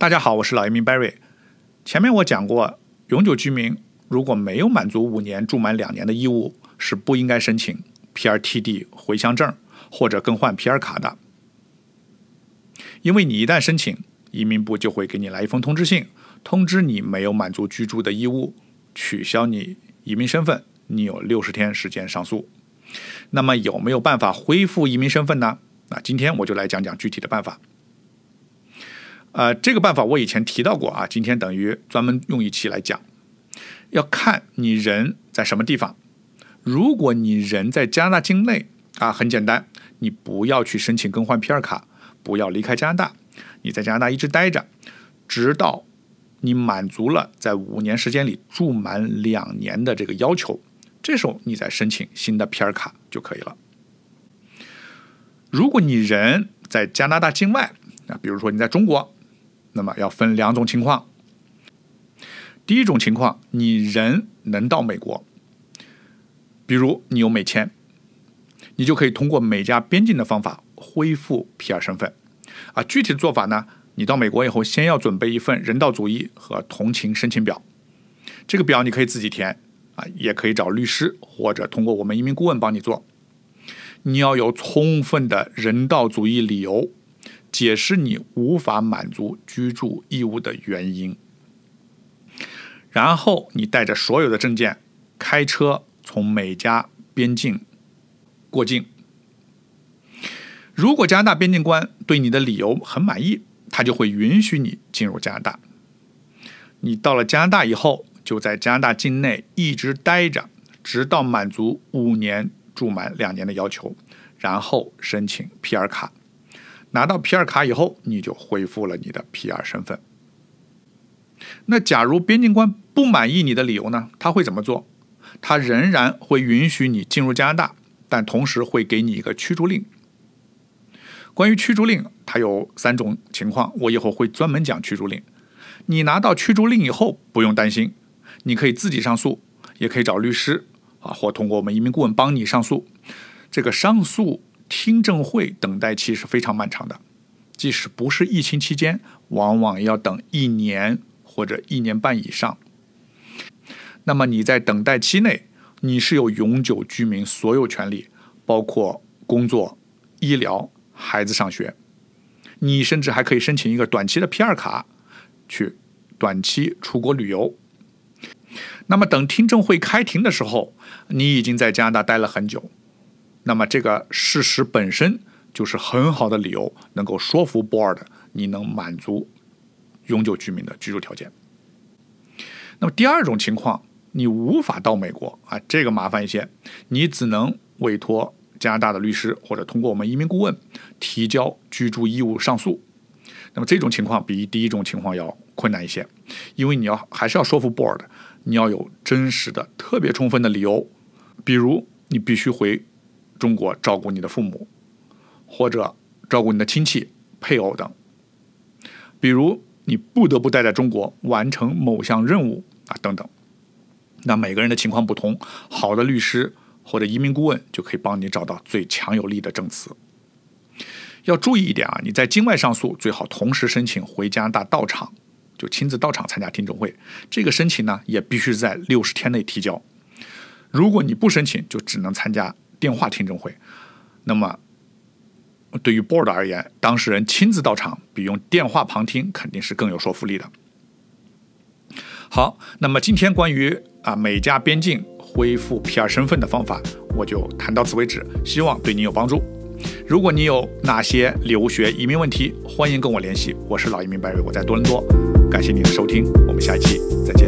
大家好，我是老移民 Barry。前面我讲过，永久居民如果没有满足五年住满两年的义务，是不应该申请 PRTD 回乡证或者更换 PR 卡的。因为你一旦申请，移民部就会给你来一封通知信，通知你没有满足居住的义务，取消你移民身份。你有六十天时间上诉。那么有没有办法恢复移民身份呢？那今天我就来讲讲具体的办法。呃，这个办法我以前提到过啊，今天等于专门用一期来讲。要看你人在什么地方。如果你人在加拿大境内啊，很简单，你不要去申请更换 PR 卡，不要离开加拿大，你在加拿大一直待着，直到你满足了在五年时间里住满两年的这个要求，这时候你再申请新的 PR 卡就可以了。如果你人在加拿大境外啊，比如说你在中国，那么要分两种情况。第一种情况，你人能到美国，比如你有美签，你就可以通过美加边境的方法恢复 PR 身份。啊，具体的做法呢，你到美国以后，先要准备一份人道主义和同情申请表，这个表你可以自己填啊，也可以找律师或者通过我们移民顾问帮你做。你要有充分的人道主义理由，解释你无法满足居住义务的原因。然后你带着所有的证件，开车从美加边境过境。如果加拿大边境官对你的理由很满意，他就会允许你进入加拿大。你到了加拿大以后，就在加拿大境内一直待着，直到满足五年住满两年的要求，然后申请 PR 卡。拿到 PR 卡以后，你就恢复了你的 PR 身份。那假如边境官不满意你的理由呢？他会怎么做？他仍然会允许你进入加拿大，但同时会给你一个驱逐令。关于驱逐令，它有三种情况，我以后会专门讲驱逐令。你拿到驱逐令以后，不用担心，你可以自己上诉，也可以找律师啊，或通过我们移民顾问帮你上诉。这个上诉听证会等待期是非常漫长的，即使不是疫情期间，往往要等一年。或者一年半以上，那么你在等待期内，你是有永久居民所有权利，包括工作、医疗、孩子上学。你甚至还可以申请一个短期的 PR 卡，去短期出国旅游。那么等听证会开庭的时候，你已经在加拿大待了很久，那么这个事实本身就是很好的理由，能够说服 Board 你能满足。永久居民的居住条件。那么第二种情况，你无法到美国啊，这个麻烦一些，你只能委托加拿大的律师或者通过我们移民顾问提交居住义务上诉。那么这种情况比第一种情况要困难一些，因为你要还是要说服 board，你要有真实的、特别充分的理由，比如你必须回中国照顾你的父母，或者照顾你的亲戚、配偶等，比如。你不得不待在中国完成某项任务啊，等等。那每个人的情况不同，好的律师或者移民顾问就可以帮你找到最强有力的证词。要注意一点啊，你在境外上诉最好同时申请回加拿大到场，就亲自到场参加听证会。这个申请呢，也必须在六十天内提交。如果你不申请，就只能参加电话听证会。那么。对于 board 而言，当事人亲自到场比用电话旁听肯定是更有说服力的。好，那么今天关于啊美加边境恢复 PR 身份的方法，我就谈到此为止，希望对你有帮助。如果你有哪些留学移民问题，欢迎跟我联系。我是老移民白瑞，我在多伦多。感谢您的收听，我们下一期再见。